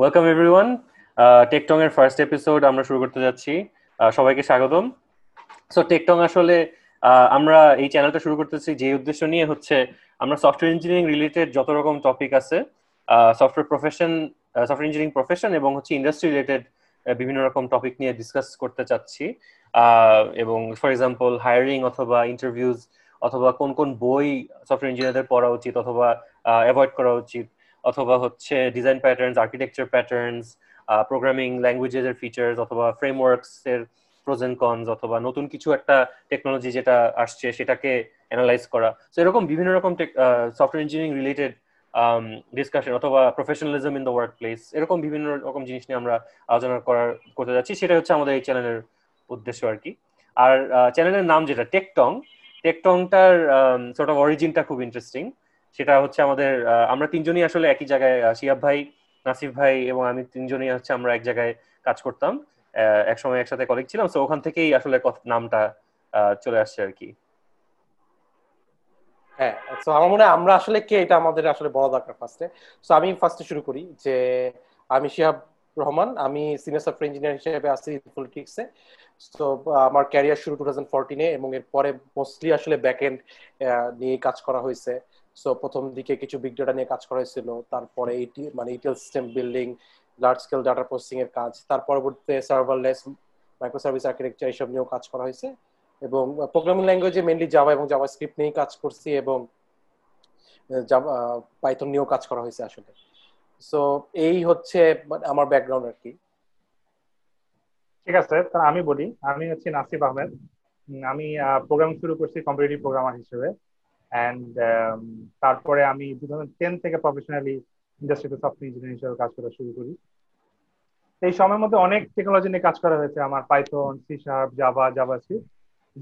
Welcome everyone টেকটং এর first episode আমরা শুরু করতে যাচ্ছি। সবাইকে স্বাগতম। সো টেকটং আসলে আমরা এই চ্যানেলটা শুরু করতেছি যে উদ্দেশ্য নিয়ে হচ্ছে আমরা সফটওয়্যার ইঞ্জিনিয়ারিং রিলেটেড যত রকম টপিক আছে software profession software engineering profession এবং হচ্ছে ইন্ডাস্ট্রি রিলেটেড বিভিন্ন রকম টপিক নিয়ে ডিসকাস করতে চাচ্ছি। এবং ফর এক্সাম্পল হায়ারিং অথবা ইন্টারভিউজ অথবা কোন কোন বই সফটওয়্যার ইঞ্জিনিয়ারদের পড়া উচিত অথবা অ্যাভয়েড করা উচিত। অথবা হচ্ছে design patterns architecture patterns programming languages এর ফিচার্স অথবা ফ্রেমওয়ার্কস এর প্রোজ এন্ড কনস অথবা নতুন কিছু একটা টেকনোলজি যেটা আসছে সেটাকে অ্যানালাইজ করা। তো এরকম বিভিন্ন রকম সফটওয়্যার ইঞ্জিনিয়ারিং রিলেটেড ডিসকাশন অথবা professionalism in the work place এরকম বিভিন্ন রকম জিনিস নিয়ে আমরা আলোচনা করার, করতে যাচ্ছি। সেটা হচ্ছে আমাদের এই চ্যানেলের উদ্দেশ্য আর কি। আর চ্যানেলের নাম যেটা টেকটং টেকটংটার সর্ট অফ অরিজিনটা খুব ইন্টারেস্টিং সেটা হচ্ছে আমাদের আমরা তিনজনই আসলে একই জায়গায় শিয়াব ভাই নাসিফ ভাই এবং আমি তিনজনই হচ্ছে আমরা এক জায়গায় কাজ করতাম। একসময় একসাথে কলিগ ছিলাম। তো ওখান থেকেই আসলে নামটা চলে আসছে আর কি। হ্যাঁ আমার মনে হয় আমরা আসলে কে এটা আমাদের আসলে দরকার ফার্স্টে তো আমি ফার্স্টে শুরু করি যে, আমি শিহাব রহমান, আমি সিনিয়র সফটওয়্যার ইঞ্জিনিয়ার হিসেবে পলিটিক্সে তো আমার ক্যারিয়ার শুরু টু থাউজেন্ড ফোরটিনে এবং এরপরে মোস্টলি আসলে ব্যাক এন্ড নিয়ে কাজ করা হয়েছে। সো প্রথম দিকে কিছু বিগ ডাটা নিয়ে কাজ করা হয়েছিল। তারপরে মানে ETL system building large scale data processing এর কাজ। তার পরবর্তীতে সার্ভারলেস মাইক্রো সার্ভিস আর্কিটেকচার এইসব নিয়েও কাজ করা হয়েছে। এবং প্রোগ্রামিং ল্যাঙ্গুয়েজে মেনলি জাভা এবং জাভা স্ক্রিপ্ট নিয়েই কাজ করছি এবং পাইথন নিয়েও কাজ করা হয়েছে আসলে। সো এই হচ্ছে আমার ব্যাকগ্রাউন্ড আর কি। ঠিক আছে, তা আমি বলি, আমি হচ্ছে নাসিব আহমেদ। আমি প্রোগ্রাম শুরু করছি কম্পিটিটিভ প্রোগ্রামার হিসেবে। অ্যান্ড তারপরে আমি থাউজেন্ড টেন থেকে প্রফেশনালি ইন্ডাস্ট্রিতে সফটওয়্যার ইঞ্জিনিয়ার হিসেবে কাজ করা শুরু করি। এই সময়ের মধ্যে অনেক টেকনোলজি নিয়ে কাজ করা হয়েছে আমার Python C sharp Java Java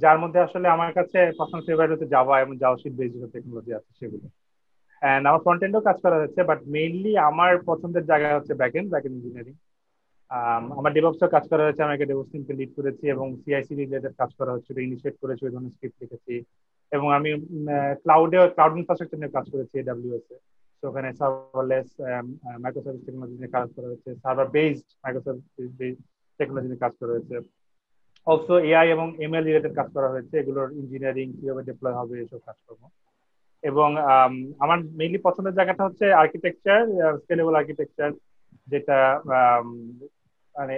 যার মধ্যে আসলে আমার কাছে পার্সোনাল ফেভারিট হচ্ছে জাভা এবং জাভাস্ক্রিপ্ট বেস যে টেকনোলজি আছে সেগুলো। অ্যান্ড আমার ফ্রন্ট এন্ডও কাজ করা হয়েছে বাট মেইনলি আমার পছন্দের জায়গা হচ্ছে back end back end engineering আমার ডেভলপসও কাজ করা হয়েছে, আমি একটা টিমকে লিড করেছি এবং সিআইসি রিলেটেড কাজ করা হচ্ছে ইনিশিয়েট করেছি, ওই ধরনের স্ক্রিপ্ট লিখেছি। এবং আমি ক্লাউডে ক্লাউড ইনফ্রাস্ট্রাকচার নিয়ে কাজ করেছি এডাব্লিউএস এ। তো ওখানে সার্ভারলেস মাইক্রোসার্ভিস টেকনোলজি নিয়ে কাজ করা হয়েছে সার্ভার বেসড মাইক্রোসার্ভিস টেকনোলজি নিয়ে কাজ করা হয়েছে। অলসো এআই এবং এমএল রিলেটেড কাজ করা হয়েছে। এগুলোর ইঞ্জিনিয়ারিং কীভাবে ডিপ্লয় হবে, এসব কাজকর্ম। এবং আমার মেইনলি পছন্দের জায়গাটা হচ্ছে আর্কিটেকচার স্কেলেবল আর্কিটেকচার যেটা মানে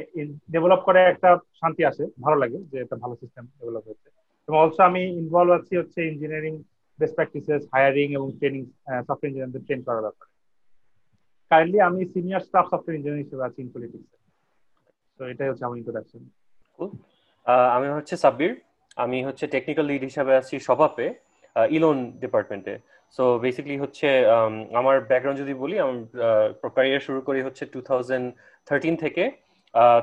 ডেভেলপ করে একটা শান্তি আসে। ভালো লাগে যে একটা ভালো সিস্টেম ডেভেলপ হয়েছে। এবং অলসো আমি ইনভলভ আছি হচ্ছে ইঞ্জিনিয়ারিং বেস্ট প্র্যাকটিসেস হায়ারিং এবং ট্রেনিং সফটওয়্যার ইঞ্জিনিয়ারদের ট্রেন করার ব্যাপারে। কাইন্ডলি আমি সিনিয়র স্টাফ সফটওয়্যার ইঞ্জিনিয়ার হিসেবে আছি ইনফোলিটিক্সে তো এটাই হচ্ছে আমার ইন্ট্রোডাকশন আমি হচ্ছে সাব্বির। আমি হচ্ছে টেকনিক্যাল লিড হিসাবে আছি সভাপে ইলোন ডিপার্টমেন্টে সো বেসিক্যালি হচ্ছে আমার ব্যাকগ্রাউন্ড যদি বলি আমার ক্যারিয়ার শুরু করি হচ্ছে টু থাউজেন্ড থেকে।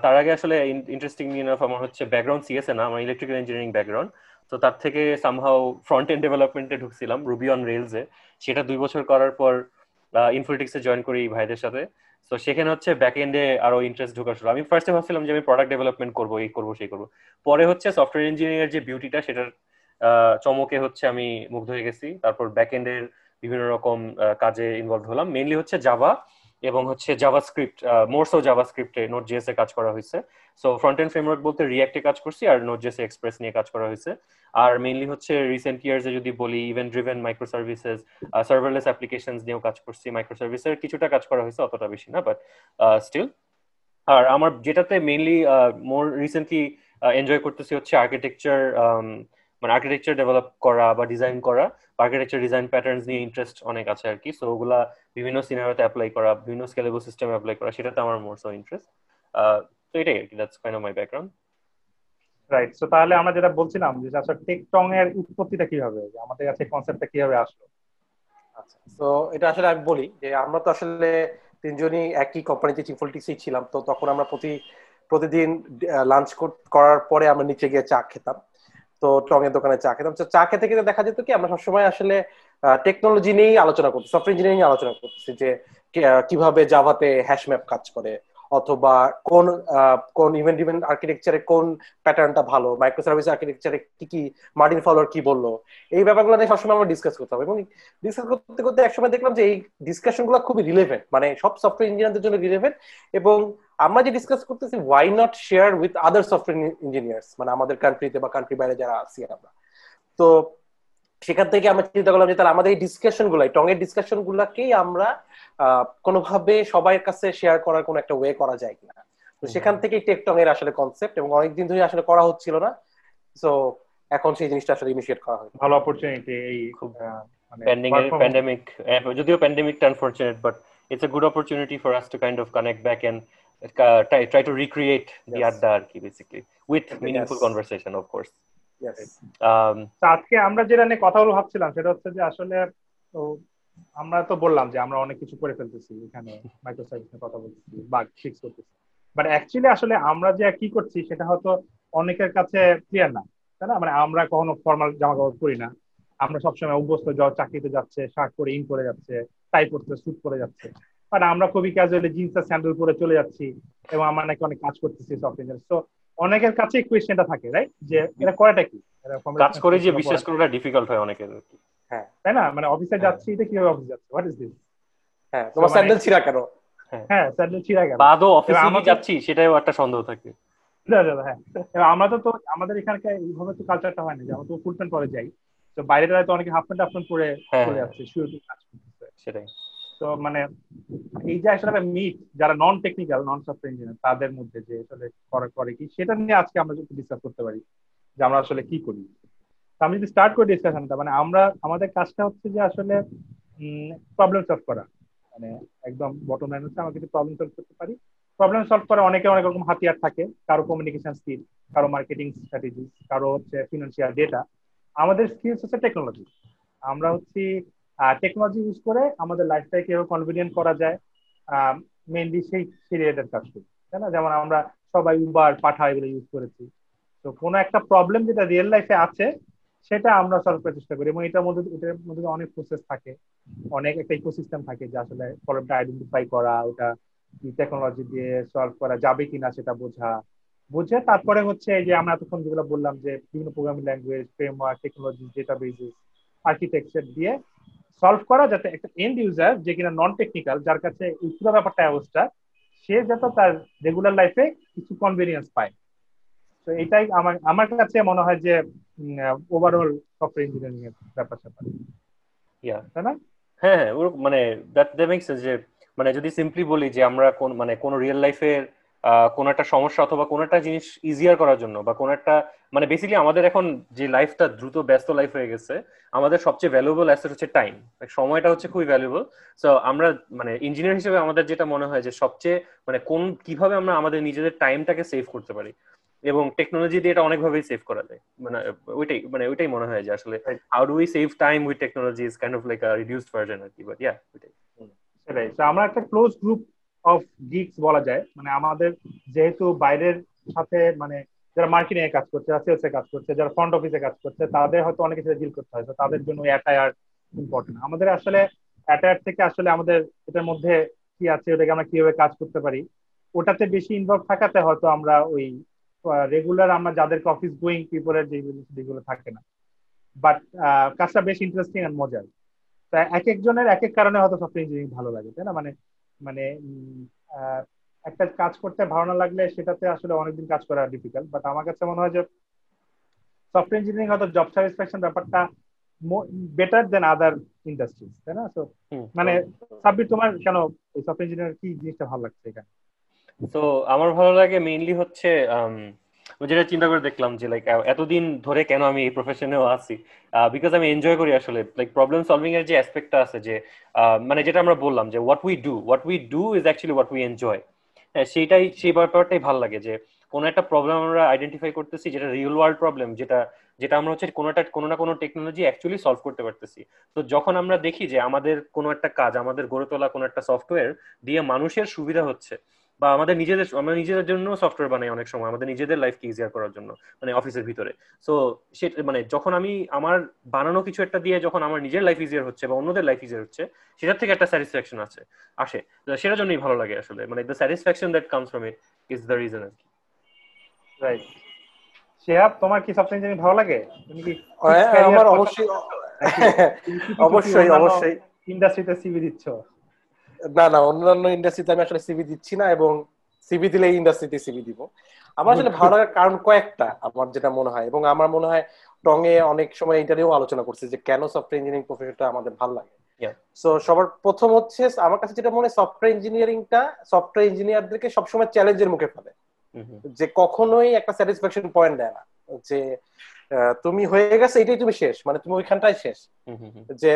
তার আগে আসলে ইন্টারেস্টিং ইনাফ আমার হচ্ছে ব্যাকগ্রাউন্ড সিএসএ না, আমার ইলেকট্রিক্যাল ইঞ্জিনিয়ারিং ব্যাকগ্রাউন্ড তো তার থেকে সামহাও ফ্রন্ট এন্ড ডেভেলপমেন্টে ঢুকছিলাম রুবি অন রেলসে সেটা দুই বছর করার পর ইনফোটিক্সে জয়েন করি ভাইদের সাথে। তো সেখানে হচ্ছে ব্যাক এন্ডে আরও ইন্টারেস্ট ঢোকা শুরু। আমি ফার্স্টে ভাবছিলাম যে আমি প্রোডাক্ট ডেভেলপমেন্ট করব, এই করব, সেই করব। পরে হচ্ছে সফটওয়্যার ইঞ্জিনিয়ার যে বিউটিটা সেটার চমকে হচ্ছে আমি মুগ্ধ হয়ে গেছি। তারপর ব্যাক এন্ডের বিভিন্ন রকম কাজে ইনভলভ হলাম। মেইনলি হচ্ছে জাভা এবং হচ্ছে জাভা স্ক্রিপ্ট মোরসো জাভা স্ক্রিপ্টে নোট জিএস এ কাজ করা হয়েছে। সো ফ্রন্ট এন্ড ফ্রেমওয়ার্ক বলতে রিয়াক্টে কাজ করছি আর নোট জিএস এক্সপ্রেস নিয়ে কাজ করা হয়েছে। আর মেইনলি হচ্ছে রিসেন্ট ইয়ার্সে যদি বলি event driven microservices serverless applications নিয়েও কাজ করছি। মাইক্রো সার্ভিসের কিছুটা কাজ করা হয়েছে, অতটা বেশি না বাট স্টিল আর আমার যেটাতে মেইনলি মোর রিসেন্টলি এনজয় করতেছি হচ্ছে আর্কিটেকচার মানে আর্কিটেকচার ডেভেলপ করা বা ডিজাইন করা। আর্কিটেকচার ডিজাইন প্যাটার্নস নিয়ে ইন্টারেস্ট অনেক আছে আর কি। সো ওগুলা বিভিন্ন সিনারিওতে অ্যাপ্লাই করা, বিভিন্ন স্কেলেবল সিস্টেমে অ্যাপ্লাই করা, সেটাতে আমার মোর সো ইন্টারেস্ট এটাই আর কি that's kind of my background right so তাহলে আমরা যেটা বলছিলাম যে আসলে টেকটং এর উৎপত্তিটা কীভাবে? আমাদের কাছে কনসেপ্টটা কীভাবে আসলো? আচ্ছা তো এটা আসলে আমি বলি যে আমরা তো আসলে তিনজনই একই কোম্পানিতে চিফ পলিটিক্সেই ছিলাম তো তখন আমরা প্রতি প্রতিদিন লাঞ্চ করার পরে আমরা নিচে গিয়ে চা খেতাম। তো টং এর দোকানে চা খেতাম। চা খেতে খেতে দেখা যেত কি আমরা সবসময় আসলে টেকনোলজি নিয়েই আলোচনা করছি সফটওয়্যার ইঞ্জিনিয়ারিং আলোচনা করতেছি যে কীভাবে জাভাতে হ্যাশ ম্যাপ কাজ করে অথবা কোন কোন ইভেন্ট ইভেন্ট আর্কিটেকচারে কোন প্যাটার্নটা ভালো? মাইক্রো সার্ভিস আর্কিটেকচারে কি কি মার্টিন ফলোয়ার কি বলল? এই ব্যাপারগুলো নিয়ে সবসময় আমরা ডিসকাস করতাম এবং ডিসকাস করতে করতে একসময় দেখলাম যে এই ডিসকাশনগুলো খুবই রিলেভেন্ট মানে সব সফটওয়্যার ইঞ্জিনিয়ারদের জন্য রিলেভেন্ট এবং আমরা যে ডিসকাস করতেছি why not share with other software engineers মানে আমাদের কান্ট্রিতে বা কান্ট্রি বাইরে যারা আছি আমরা। তো সেখান থেকে আমরা চিন্তা করলাম যে তাহলে আমাদের এই ডিসকাশন গুলাই টং এর ডিসকাশন গুলাকেই আমরা কোনোভাবে সবার কাছে শেয়ার করার কোন একটা ওয়ে করা যায় কিনা। তো সেখান থেকেই টেকটং এর আসলে কনসেপ্ট এবং অনেকদিন ধরে আসলে করা হচ্ছিল না। সো এখন সেই জিনিসটা আসলে ইনিশিয়েট করা হয় ভালো অপরচুনিটি এই খুব পেন্ডিং এর প্যান্ডেমিক যদিও প্যান্ডেমিকটা unfortunate but it's a good opportunity for us to kind of connect back and try to recreate adda arki basically with meaningful yes. conversation of course. um, আজকে আমরা যেটা নিয়ে কথা বলে ভাবছিলাম সেটা হচ্ছে যে আসলে আমরা তো বললাম যে আমরা অনেক কিছু করে ফেলতেছি এখানে মাইক্রোসার্ভিস নিয়ে কথা বলতেছি বাগ ফিক্স করতেছি। বাট অ্যাকচুয়ালি আসলে আমরা যে কি করছি সেটা হয়তো অনেকের কাছে ক্লিয়ার না তাই না? মানে আমরা কখনো ফর্মাল জামা কাপড় পরি না। আমরা সবসময় অভ্যস্ত যাও চাকরিতে যাচ্ছে শার্ট পরে ইন করে যাচ্ছে টাই পরতে স্যুট পরে যাচ্ছে। বাট আমরা খুবই ক্যাজুয়ালি জিন্স আর স্যান্ডেল পরে চলে যাচ্ছি এবং আমরা নাকি অনেক কাজ করতেছি সফটওয়্যার ইঞ্জিনিয়ার তো অনেকের কাছে কোয়েশ্চেনটা থাকে রাইট যে এটা করাটা কি? কাজ করে যে বিশ্বাস করাটা ডিফিকাল্ট হয় অনেকের। হ্যাঁ। তাই না? মানে অফিসে যাচ্ছি এটা কীভাবে অফিসে যাচ্ছে? হোয়াট ইজ দিস হ্যাঁ তোমার স্যান্ডেল ছিঁড়া কেন? হ্যাঁ। স্যান্ডেল ছিঁড়া কেন? বাদও অফিসে আমি যাচ্ছি সেটাও একটা সন্দেহ থাকে। হ্যাঁ। আমরা তো আমাদের এখানকার এইভাবে তো কালচারটা হয় না যে আমরা তো ফুল প্যান্ট পরে যাই। তো বাইরে তো অনেকে হাফ প্যান্ট হাফ প্যান্ট পরে চলে যাচ্ছে শুয়ে কাজ করতেছে। সেটাই। তো মানে এই যে আসলে মিট যারা non technical non software engineer তাদের মধ্যে যে আসলে করে করে কি, সেটা নিয়ে আজকে আমরা একটু ডিসকাস করতে পারি, যে আমরা আসলে কি করি। আমি যদি স্টার্ট করি ডিসকাশনটা মানে আমরা, আমাদের কাজটা হচ্ছে যে আসলে প্রবলেম সলভ করা। মানে একদম বটম লাইন হচ্ছে আমরা কিছু প্রবলেম সলভ করতে পারি প্রবলেম সলভ করে অনেকে অনেক রকম হাতিয়ার থাকে, কারও কমিউনিকেশন স্কিল কারও মার্কেটিং স্ট্র্যাটেজি কারও হচ্ছে ফিনান্সিয়াল ডেটা আমাদের স্কিলস হচ্ছে টেকনোলজি আমরা হচ্ছে টেকনোলজি ইউজ করে আমাদের লাইফটাকে কীভাবে কনভিনিয়েন্ট করা যায়। মেনলি সেই সেই রিলেটেড কাজ করি, তাই না? যেমন আমরা সবাই উবার পাঠা এগুলো ইউজ করেছি। তো কোনো একটা প্রবলেম যেটা রিয়েল লাইফে আছে, সেটা আমরা সলভ করার চেষ্টা করি। এবং এটার মধ্যে এটার মধ্যে অনেক প্রসেস থাকে। অনেক একটা ইকোসিস্টেম থাকে যে আসলে প্রবলেমটা আইডেন্টিফাই করা, ওটা টেকনোলজি দিয়ে সলভ করা যাবে কিনা সেটা বোঝা। বুঝে তারপরে হচ্ছে যে আমরা এতক্ষণ যেগুলো বললাম যে বিভিন্ন programming language framework technology databases architecture দিয়ে সলভ করা যাতে একটা এন্ড ইউজার যে কিনা নন টেকনিক্যাল যার কাছে এই পুরো ব্যাপারটা অবস্থা সে যাতে তার রেগুলার লাইফে কিছু কনভিনিয়েন্স পায়। তো এটাই আমার আমার কাছে মনে হয় যে ওভারঅল সফটওয়্যার ইঞ্জিনিয়ারিং এর ব্যাপার স্যাপার। ইয়া তাই না? হ্যাঁ হ্যাঁ মানে দ্যাট দ্যাট মেক্স যে মানে যদি সিম্পলি বলি যে আমরা কোন মানে কোন রিয়েল লাইফের কোন একটা সমস্যা অথবা কোন একটা জিনিস ইজিয়ার করার জন্য বা কোন একটা মানে বেসিক্যালি আমাদের এখন যে লাইফটা দ্রুত ব্যস্ত লাইফ হয়ে গেছে আমাদের সবচেয়ে ভ্যালুয়েবল অ্যাসেট হচ্ছে টাইম সময়টা হচ্ছে খুবই ভ্যালুয়েবল সো আমরা মানে ইঞ্জিনিয়ার হিসেবে আমাদের যেটা মনে হয় যে সবচেয়ে মানে কোন কীভাবে আমরা আমাদের নিজেদের টাইমটাকে সেভ করতে পারি এবং টেকনোলজি দিয়ে এটা অনেকভাবেই সেভ করা যায়। মানে ওইটাই মানে ওইটাই মনে হয় যে আসলে how do we save time with technology is kind of like a reduced version আর কি বাট ইয়া ওইটাই। সেটাই। আমরা একটা ক্লোজ গ্রুপ অফ গিগস বলা যায়। মানে আমাদের যেহেতু বাইরের সাথে মানে যারা মার্কেটিং এ কাজ করছে, যারা সেলস কাজ করছে, যারা ফ্রন্ট অফিসে কাজ করছে, তাদের হয়তো অনেক কিছু ডিল করতে হয়। তাদের জন্য অ্যাটায়ার ইম্পর্টেন্ট আমাদের আসলে অ্যাটায়ার থেকে আসলে আমাদের এটার মধ্যে কি আছে, ওটাকে আমরা কীভাবে কাজ করতে পারি, ওটাতে বেশি ইনভলভ থাকাতে হয়তো আমরা ওই রেগুলার আমরা যাদেরকে অফিস গোয়িং পিপলের যেগুলো থাকে না। বাট কাজটা বেশ ইন্টারেস্টিং আর মজার। এক একজনের এক এক কারণে হয়তো সফটওয়্যার ইঞ্জিনিয়ারিং ভালো লাগে, তাই না? মানে মানে একটা কাজ করতে ভালো না লাগলে সেটাতে আসলে অনেকদিন কাজ করা ডিফিকাল্ট বাট আমার কাছে মনে হয় যে সফটওয়্যার ইঞ্জিনিয়ারিং হয়তো জব স্যাটিসফ্যাকশন ব্যাপারটা বেটার দেন আদার ইন্ডাস্ট্রিজ তাই না? সো মানে সাব্বির তোমার কেন সফটওয়্যার ইঞ্জিনিয়ার কি জিনিসটা ভালো লাগছে এটা তো আমার ভালো লাগে মেইনলি হচ্ছে যেটা চিন্তা করে দেখলাম যে লাইক এতদিন ধরে কেন আমি এই প্রফেশনেও আছি? বিকজ আমি এনজয় করি আসলে লাইক প্রবলেম সলভিং এর যে অ্যাসপেক্টটা আছে যে মানে যেটা আমরা বললাম যে what we do what we do is actually what we enjoy সেইটাই, সেই ব্যাপারটাই ভালো লাগে যে, কোনো একটা প্রবলেম আমরা আইডেন্টিফাই করতেছি যেটা রিয়েল ওয়ার্ল্ড প্রবলেম যেটা যেটা আমরা হচ্ছে কোনো একটা, কোনো না কোনো টেকনোলজি অ্যাকচুয়ালি সলভ করতে পারতেছি। তো যখন আমরা দেখি যে আমাদের কোনো একটা কাজ, আমাদের গড়ে তোলা কোনো একটা সফটওয়্যার দিয়ে মানুষের সুবিধা হচ্ছে বা আমাদের নিজেদের আমরা নিজেদের জন্য সফটওয়্যার বানাই অনেক সময় আমাদের নিজেদের লাইফকে ইজিয়ার করার জন্য মানে অফিসের ভিতরে। সো সেটা মানে যখন আমি আমার বানানো কিছু একটা দিয়ে যখন আমার নিজের লাইফ ইজিয়ার হচ্ছে বা অন্যদের লাইফ ইজিয়ার হচ্ছে সেটার থেকে একটা স্যাটিসফ্যাকশন আছে আসে। সেটার জন্যই ভালো লাগে আসলে মানে the satisfaction that comes from it is the reason আর কি। রাইট শেহাব তোমার কি সফটওয়্যার ইঞ্জিনিয়ারিং ভালো লাগে? তুমি কি আমার অবশ্যই অবশ্যই অবশ্যই। ইন্ডাস্ট্রিতে সিভি দিচ্ছ? না না অন্যান্য ইন্ডাস্ট্রিতে আমি আসলে সিভি দিচ্ছি না এবং সিভি দিলে ইন্ডাস্ট্রিতে সিভি দিব। আমার আসলে ভালো লাগার কারণ কয়েকটা আমার যেটা মনে হয় এবং আমার মনে হয় টঙে অনেক সময় ইন্টারভিউ আলোচনা করছে যে কেন সফটওয়্যার ইঞ্জিনিয়ারিং প্রফেশনটা আমাদের ভালো লাগে। সো সবার প্রথম হচ্ছে আমার কাছে যেটা মনে হয় সফটওয়্যার ইঞ্জিনিয়ারিংটা সফটওয়্যার ইঞ্জিনিয়ারদেরকে সবসময় চ্যালেঞ্জের মুখে ফেলে। যে কখনোই একটা স্যাটিসফ্যাকশন পয়েন্ট দেয় না। যে তুমি হয়ে গেছে এটাই তুমি শেষ মানে তুমি ওইখানটাই শেষ। যে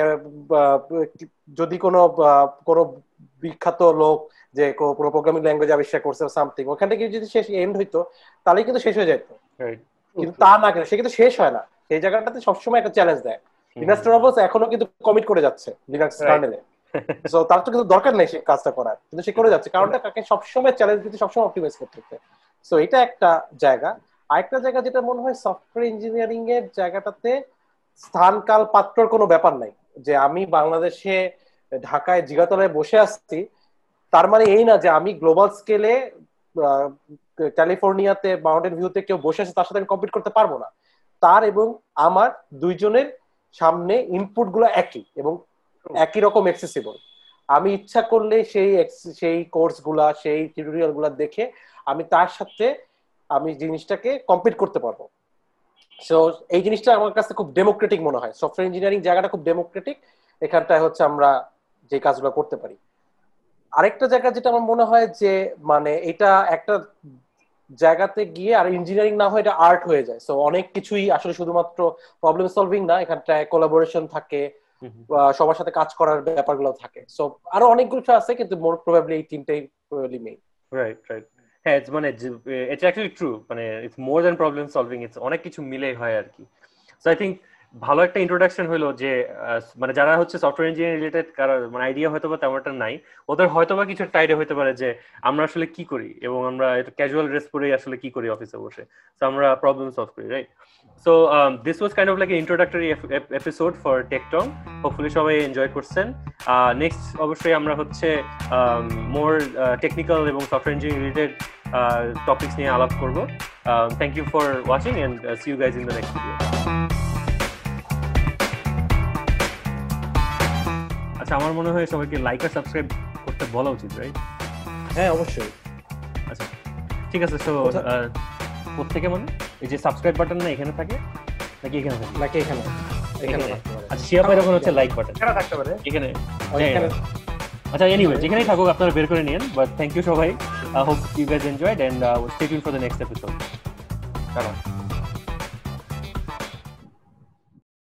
যদি কোনো কোনো বিখ্যাত লোক যে কোনো প্রোগ্রামিং ল্যাঙ্গুয়েজ আবিষ্কার করছে সামথিং ওখান থেকে যদি শেষ এন্ড হইতো তাহলে কিন্তু শেষ হয়ে যেত কিন্তু তা না কেন সে কিন্তু শেষ হয় না। সেই জায়গাটাতে সবসময় একটা চ্যালেঞ্জ দেয়। লিনাক্স টর্ভালস এখনও কিন্তু কমিট করে যাচ্ছে লিনাক্স কার্নেলে সো তার তো কিন্তু দরকার নেই সেই কাজটা করার। কিন্তু সে করে যাচ্ছে কারণটা তাকে সবসময় চ্যালেঞ্জ দিতে সবসময় অপটিমাইজ করতে হচ্ছে সো এটা একটা জায়গা। আরেকটা জায়গা যেটা মনে হয় সফটওয়্যার ইঞ্জিনিয়ারিং এর জায়গাটাতে স্থান কাল পাত্রর কোনো ব্যাপার নাই। যে আমি বাংলাদেশে ঢাকায় জিগাতলায় বসে আসছি তার মানে এই না যে আমি গ্লোবাল স্কেলে ক্যালিফোর্নিয়াতে মাউন্টেন ভিউতে কেউ বসে আছে তার সাথে আমি কম্পিট করতে পারব না। তার এবং আমার দুইজনের সামনে ইনপুটগুলো একই এবং একই রকম এক্সেসিবল আমি ইচ্ছা করলে সেই সেই কোর্সগুলা সেই টিউটোরিয়ালগুলা দেখে আমি তার সাথে আমি জিনিসটাকে কমপ্লিট করতে পারব। সো এই জিনিসটা আমার কাছে খুব ডেমোক্রেটিক মনে হয়। সফটওয়্যার ইঞ্জিনিয়ারিং জায়গাটা খুব ডেমোক্রেটিক এখানটায় হচ্ছে আমরা যে কাজগুলো করতে পারি। আরেকটা জায়গা যেটা আমার মনে হয় যে মানে এটা একটা জায়গাতে গিয়ে আর ইঞ্জিনিয়ারিং না হয় এটা আর্ট হয়ে যায়। সো অনেক কিছুই আসলে শুধুমাত্র প্রবলেম সলভিং না এখানটায় কোলাবোরেশন থাকে সবার সাথে কাজ করার ব্যাপারগুলো থাকে। সো আরও অনেকগুলো আছে কিন্তু মোর প্রবাবলি এই তিনটাই মেইন রাইট রাইট হ্যাঁ মানে ইটস অ্যাকচুয়ালি ট্রু মানে it's more than problem solving it's অনেক কিছু মিলে হয় আর কি। সো আই থিঙ্ক ভালো একটা ইন্ট্রোডাকশন হলো যে মানে যারা হচ্ছে সফটওয়্যার ইঞ্জিনিয়ারিং রিলেটেড মানে আইডিয়া হয়তো বা তেমন একটা নাই, ওদের হয়তো বা কিছু একটা আইডিয়া হতে পারে যে, আমরা আসলে কি করি এবং আমরা এটা ক্যাজুয়াল ড্রেস পরে আসলে কি করি অফিসে বসে। তো আমরা প্রবলেম সলভ করি right so this was kind of like introductory episode for tech Techtong hopefully সবাই এনজয় করছেন। নেক্সট অবশ্যই আমরা হচ্ছে মোর টেকনিক্যাল এবং সফটওয়্যার ইঞ্জিনিয়ারিং রিলেটেড টপিকস নিয়ে আলাপ করব। Thank you for watching and see you guys in the next video আচ্ছা আমার মনে হয় সবাইকে লাইক আর সাবস্ক্রাইব করতে বলা উচিত রাইট হ্যাঁ অবশ্যই। আচ্ছা ঠিক আছে সো প্রত্যেকে মানে এই যে সাবস্ক্রাইব বাটন না এখানে থাকে? নাকি এখানে থাকে? নাকি এখানে? এখানে আচ্ছা শিয়া পাই যখন হচ্ছে লাইক বাটন এখানে থাকতে পারে। এখানে। আচ্ছা এনিওয়ে যেখানেই থাকুক আপনারা বের করে নিন বাট থ্যাংক ইউ সবাই। Hope you guys enjoyed and stay tune for the next episode